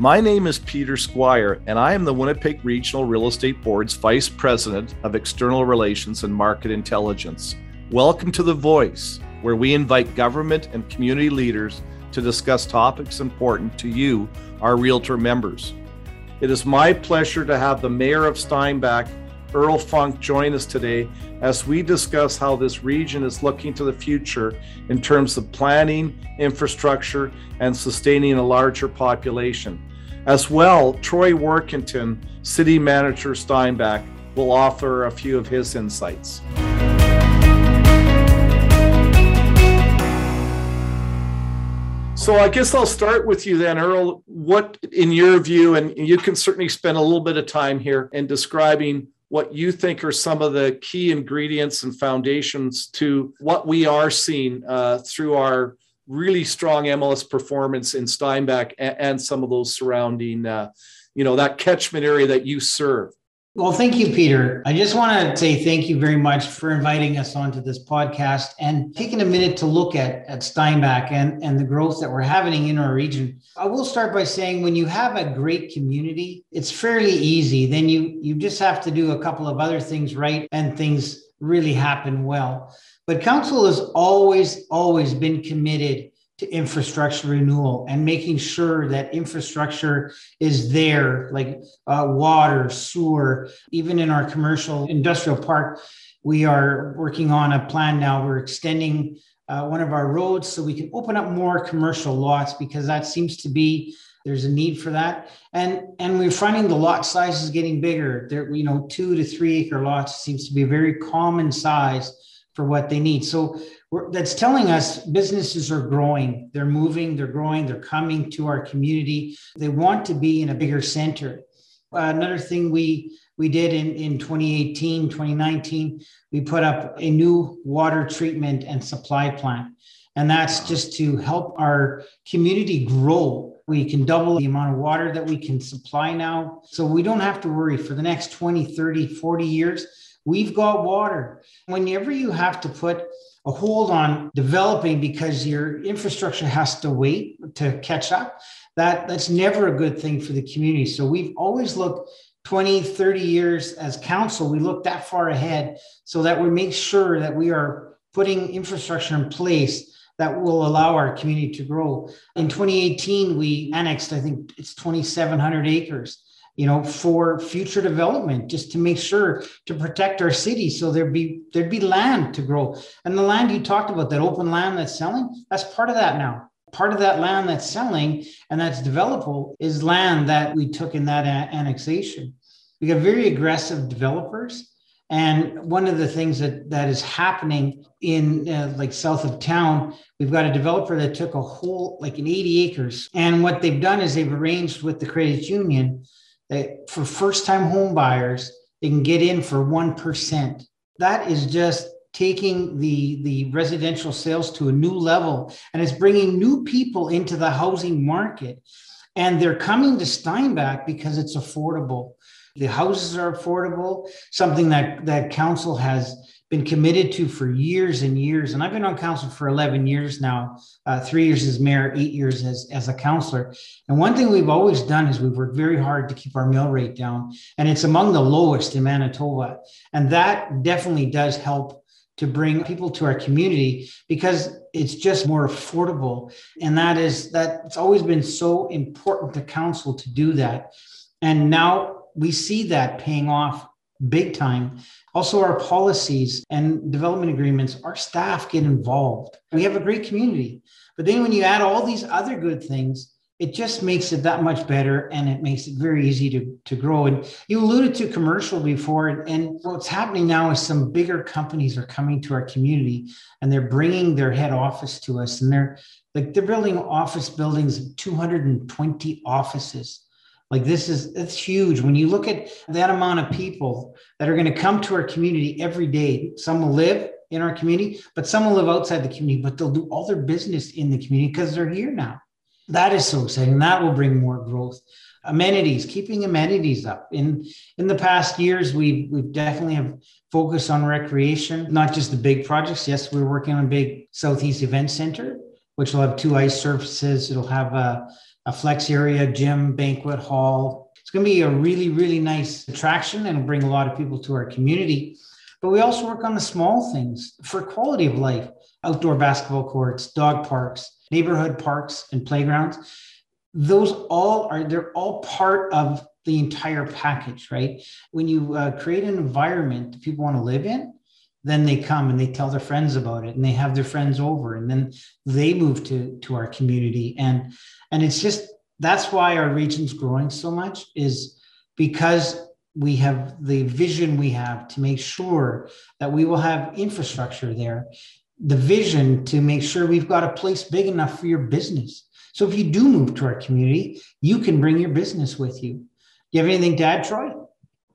My name is Peter Squire, and I am the Winnipeg Regional Real Estate Board's Vice President of External Relations and Market Intelligence. Welcome to The Voice, where we invite government and community leaders to discuss topics important to you, our Realtor members. It is my pleasure to have the Mayor of Steinbach, Earl Funk, join us today as we discuss how this region is looking to the future in terms of planning, infrastructure, and sustaining a larger population. As well, Troy Warkentin, City Manager Steinbach, will offer a few of his insights. So I guess I'll start with you then, Earl. What, in your view, and you can certainly spend a little bit of time here in describing what you think are some of the key ingredients and foundations to what we are seeing uh, through our really strong MLS performance in Steinbach and, and some of those surrounding, uh, you know, that catchment area that you serve. Well, thank you, Peter. I just want to say thank you very much for inviting us onto this podcast and taking a minute to look at, at Steinbach and, and the growth that we're having in our region. I will start by saying when you have a great community, it's fairly easy. Then you you just have to do a couple of other things right and things really happen well. But council has always, always been committed to infrastructure renewal and making sure that infrastructure is there, like uh, water, sewer, even in our commercial industrial park. We are working on a plan now. We're extending uh, one of our roads so we can open up more commercial lots because that seems to be there's a need for that and and we're finding the lot size is getting bigger there you know two to three acre lots seems to be a very common size for what they need so that's telling us businesses are growing. They're moving, they're growing, they're coming to our community. They want to be in a bigger center. Uh, another thing we we did in, in 2018, 2019, we put up a new water treatment and supply plant. And that's just to help our community grow. We can double the amount of water that we can supply now. So we don't have to worry for the next 20, 30, 40 years. We've got water. Whenever you have to put a hold on developing because your infrastructure has to wait to catch up that that's never a good thing for the community. So we've always looked 20 30 years as council. We look that far ahead so that we make sure that we are putting infrastructure in place that will allow our community to grow. In 2018 we annexed i think it's 2700 acres you know, for future development, just to make sure to protect our city. So there'd be there'd be land to grow. And the land you talked about, that open land that's selling, that's part of that now. Part of that land that's selling and that's developable is land that we took in that a- annexation. We got very aggressive developers. And one of the things that, that is happening in uh, like south of town, we've got a developer that took a whole like an 80 acres. And what they've done is they've arranged with the credit union for first time home buyers, they can get in for 1%. That is just taking the, the residential sales to a new level and it's bringing new people into the housing market. And they're coming to Steinbach because it's affordable. The houses are affordable, something that, that council has been committed to for years and years. And I've been on council for 11 years now, uh, three years as mayor, eight years as, as a councilor. And one thing we've always done is we've worked very hard to keep our mill rate down. And it's among the lowest in Manitoba. And that definitely does help to bring people to our community because it's just more affordable. And that is that it's always been so important to council to do that. And now we see that paying off big time. Also, our policies and development agreements, our staff get involved. We have a great community. But then when you add all these other good things, it just makes it that much better and it makes it very easy to, to grow. And you alluded to commercial before, and what's happening now is some bigger companies are coming to our community and they're bringing their head office to us and they're like they're building office buildings 220 offices like this is it's huge when you look at that amount of people that are going to come to our community every day. Some will live in our community, but some will live outside the community, but they'll do all their business in the community because they're here now. That is so exciting. That will bring more growth. Amenities, keeping amenities up. In in the past years, we've we've definitely have focused on recreation, not just the big projects. Yes, we're working on big Southeast Event Center, which will have two ice surfaces. It'll have a a flex area, gym, banquet hall. It's going to be a really, really nice attraction and bring a lot of people to our community. But we also work on the small things for quality of life outdoor basketball courts, dog parks, neighborhood parks, and playgrounds. Those all are, they're all part of the entire package, right? When you uh, create an environment that people want to live in, then they come and they tell their friends about it and they have their friends over and then they move to to our community and and it's just that's why our region's growing so much is because we have the vision we have to make sure that we will have infrastructure there, the vision to make sure we've got a place big enough for your business. So if you do move to our community, you can bring your business with you. Do you have anything to add, Troy?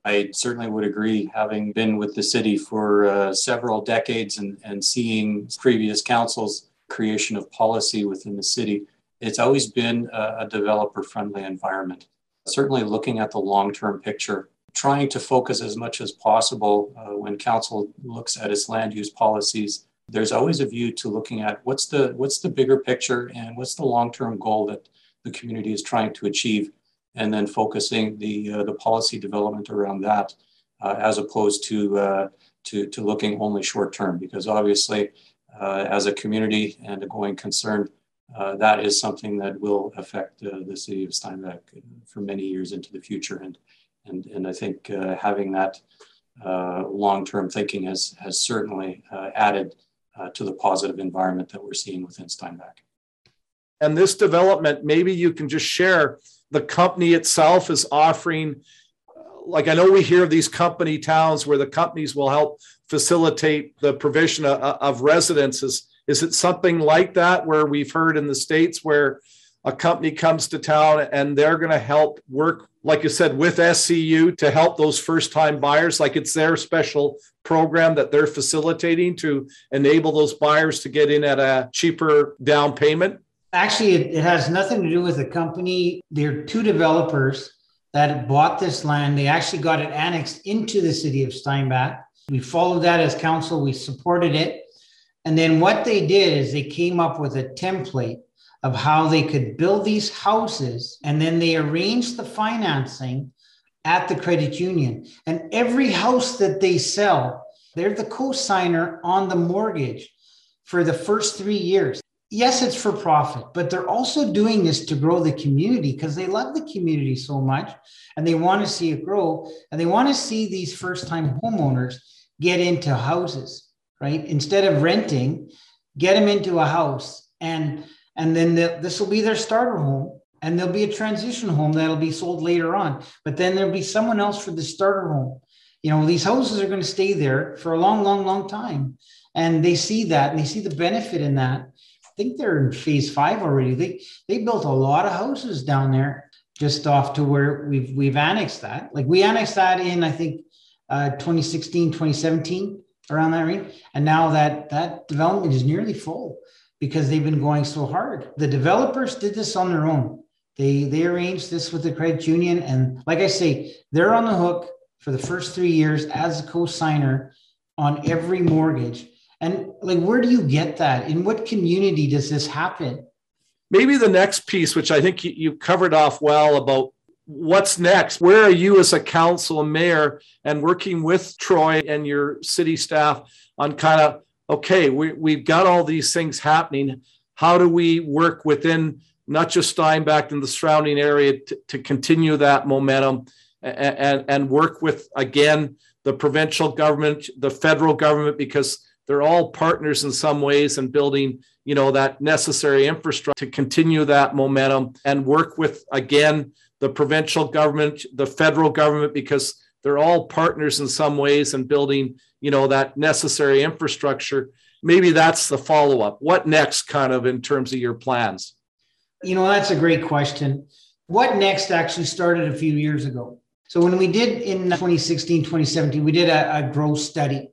I certainly would agree. Having been with the city for uh, several decades and, and seeing previous councils' creation of policy within the city, it's always been a, a developer friendly environment. Certainly looking at the long term picture trying to focus as much as possible uh, when council looks at its land use policies there's always a view to looking at what's the what's the bigger picture and what's the long-term goal that the community is trying to achieve and then focusing the uh, the policy development around that uh, as opposed to uh, to to looking only short term because obviously uh, as a community and a going concern uh, that is something that will affect the city of Steinbach for many years into the future and and and I think having that uh, long-term thinking has has certainly added to the positive environment that we're seeing within Steinbach. And this development, maybe you can just share. The company itself is offering, like I know we hear of these company towns where the companies will help facilitate the provision of, of residences. Is it something like that where we've heard in the states where a company comes to town and they're going to help work like you said with SCU to help those first time buyers like it's their special program that they're facilitating to enable those buyers to get in at a cheaper down payment actually it, it has nothing to do with the company. They're two developers that bought this land. They actually got it annexed into the city of Steinbach. We followed that as council we supported it. And then what they did is they came up with a template of how they could build these houses and then they arranged the financing at the credit union. And every house that they sell, they're the co-signer on the mortgage for the first three years. Yes, it's for profit, but they're also doing this to grow the community because they love the community so much and they want to see it grow and they want to see these first time homeowners get into houses, right? Instead of renting, get them into a house. And and then this will be their starter home and there'll be a transition home that'll be sold later on but then there'll be someone else for the starter home you know these houses are going to stay there for a long long long time and they see that and they see the benefit in that think they're in phase five already they they built a lot of houses down there just off to where we've we've annexed that like we annexed that in i think uh, 2016 2017 around that range and now that that development is nearly full because they've been going so hard. The developers did this on their own. They they arranged this with the credit union, and like I say, they're on the hook for the first three years as a co-signer on every mortgage. And like, where do you get that? In what community does this happen? Maybe the next piece, which I think you, covered off well about what's next? Where are you as a council and mayor and working with Troy and your city staff on kind of okay, we, we've got all these things happening. How do we work within not just Steinbach and the surrounding area to, to continue that momentum and, and, and work with, again, the provincial government, the federal government, because they're all partners in some ways in building you know that necessary infrastructure to continue that momentum and work with again the provincial government the federal government because they're all partners in some ways in building you know that necessary infrastructure. Maybe that's the follow up what next kind of in terms of your plans? You know that's a great question. What next actually started a few years ago? So when we did in 2016 2017 we did a, a growth study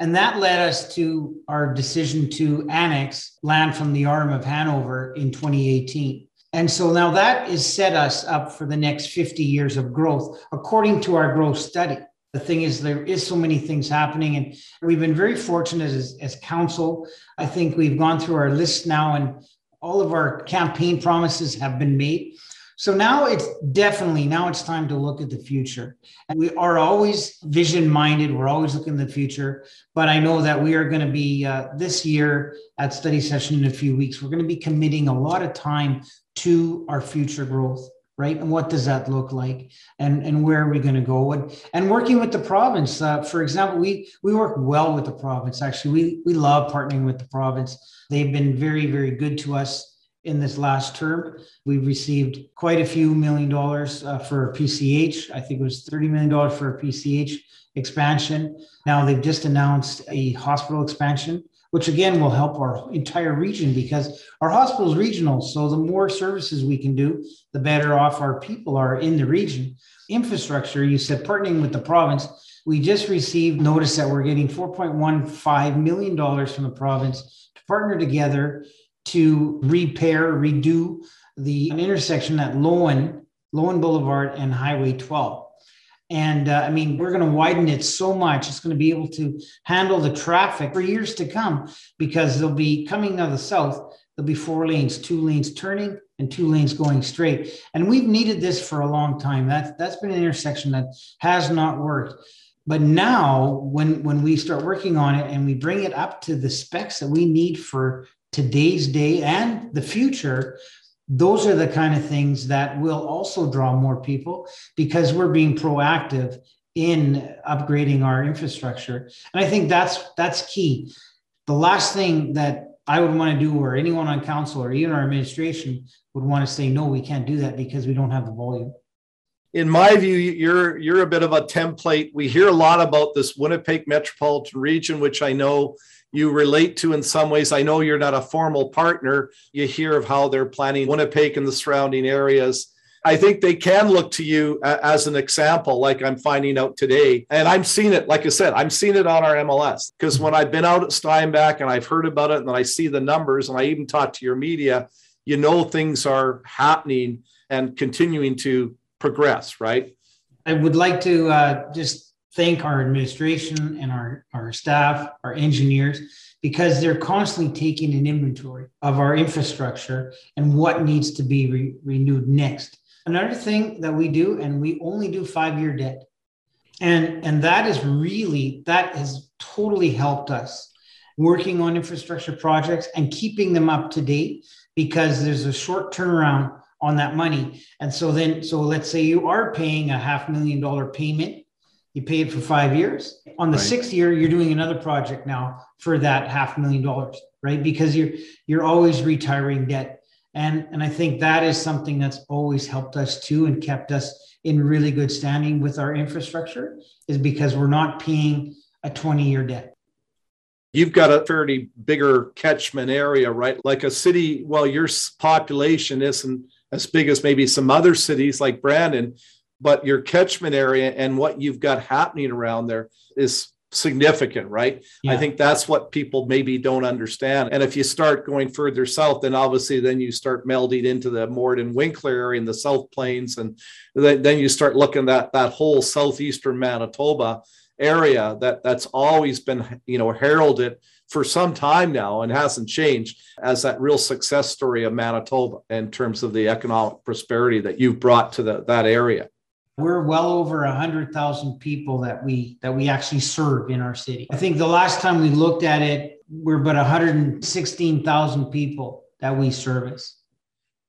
and that led us to our decision to annex land from the RM of hanover in 2018 and so now that is set us up for the next 50 years of growth, according to our growth study. The thing is, there is so many things happening, and we've been very fortunate as, as council. I think we've gone through our list now, and All of our campaign promises have been made. So now it's definitely now it's time to look at the future. And we are always vision minded. We're always looking at the future. But I know that we are going to be uh, this year at study session in a few weeks. We're going to be committing a lot of time to our future growth right? And what does that look like? And, and where are we going to go? And, and working with the province, uh, for example, we, we work well with the province. Actually, we, we love partnering with the province. They've been very, very good to us in this last term. We received quite a few million dollars uh, for PCH. I think it was $30 million for a PCH expansion. Now they've just announced a hospital expansion which again will help our entire region because our hospital is regional. So the more services we can do, the better off our people are in the region. Infrastructure, you said partnering with the province. We just received notice that we're getting $4.15 million from the province to partner together to repair, redo the intersection at Loewen, Loewen Boulevard and Highway 12. And uh, I mean, we're going to widen it so much, it's going to be able to handle the traffic for years to come because they'll be coming out of the south. There'll be four lanes, two lanes turning and two lanes going straight. And we've needed this for a long time. That, that's been an intersection that has not worked. But now, when, when we start working on it and we bring it up to the specs that we need for today's day and the future, those are the kind of things that will also draw more people because we're being proactive in upgrading our infrastructure. And i think that's that's key. The last thing that i would want to do or anyone on council or even our administration would want to say no we can't do that because we don't have the volume in my view you're you're a bit of a template we hear a lot about this winnipeg metropolitan region which i know you relate to in some ways. I know you're not a formal partner. You hear of how they're planning Winnipeg and the surrounding areas. I think they can look to you as an example, like I'm finding out today. And I'm seeing it, like I said, I'm seeing it on our MLS. Because when I've been out at Steinbach and I've heard about it and I see the numbers and I even talk to your media, you know things are happening and continuing to progress, right? I would like to uh, just thank our administration and our, our staff, our engineers, because they're constantly taking an inventory of our infrastructure and what needs to be re- renewed next. Another thing that we do, and we only do five year debt. And, and that is really, that has totally helped us working on infrastructure projects and keeping them up to date because there's a short turnaround on that money. And so then, so let's say you are paying a half million dollar payment you pay it for five years. On the right. sixth year, you're doing another project now for that half million dollars, right? Because you're you're always retiring debt. And, and I think that is something that's always helped us too and kept us in really good standing with our infrastructure is because we're not paying a 20 year debt. You've got a fairly bigger catchment area, right? Like a city, well, your population isn't as big as maybe some other cities like Brandon, but your catchment area and what you've got happening around there is significant, right? Yeah. I think that's what people maybe don't understand. And if you start going further south, then obviously then you start melding into the Morden Winkler area in the South Plains, and then, then you start looking at that whole southeastern Manitoba area that that's always been you know heralded for some time now and hasn't changed as that real success story of Manitoba in terms of the economic prosperity that you've brought to the, that area we're well over a hundred thousand people that we that we actually serve in our city. I think the last time we looked at it, we're about 116,000 people that we service.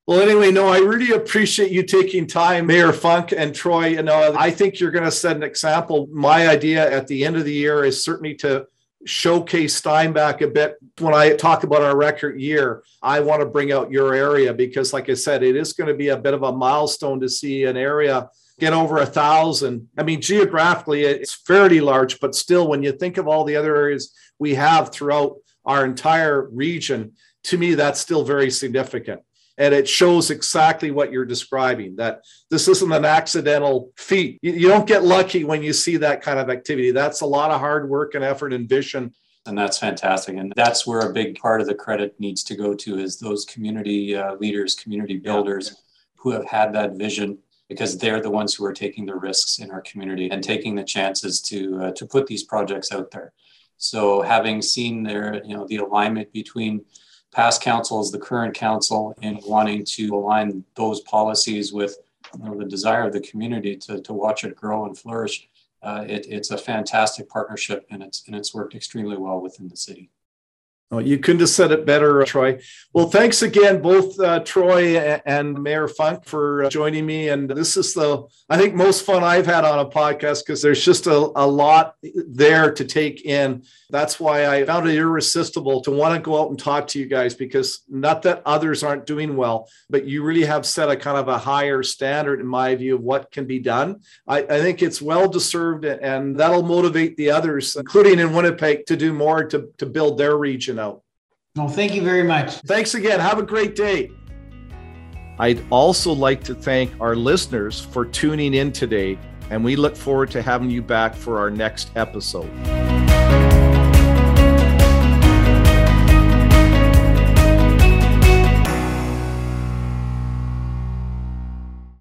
Well, anyway, no, I really appreciate you taking time, Mayor Funk and Troy. You know, I think you're going to set an example. My idea at the end of the year is certainly to showcase Steinbach a bit. When I talk about our record year, I want to bring out your area because, like I said, it is going to be a bit of a milestone to see an area get over a thousand. I mean, geographically, it's fairly large, but still, when you think of all the other areas we have throughout our entire region, to me, that's still very significant. And it shows exactly what you're describing that this isn't an accidental feat. You, you don't get lucky when you see that kind of activity. That's a lot of hard work and effort and vision and that's fantastic and that's where a big part of the credit needs to go to is those community uh, leaders community builders yeah. who have had that vision because they're the ones who are taking the risks in our community and taking the chances to uh, to put these projects out there. So having seen their you know the alignment between past councils, the current council, in wanting to align those policies with you know, the desire of the community to, to watch it grow and flourish. Uh, it, it's a fantastic partnership and it's, and it's worked extremely well within the city. Oh, you couldn't have said it better, Troy. Well, thanks again, both uh, Troy and Mayor Funk, for uh, joining me. And this is the, I think, most fun I've had on a podcast because there's just a, a lot there to take in. That's why I found it irresistible to want to go out and talk to you guys because not that others aren't doing well, but you really have set a kind of a higher standard, in my view, of what can be done. I, I think it's well deserved and that'll motivate the others, including in Winnipeg, to do more to, to build their region well, thank you very much. Thanks again. Have a great day. I'd also like to thank our listeners for tuning in today, and we look forward to having you back for our next episode.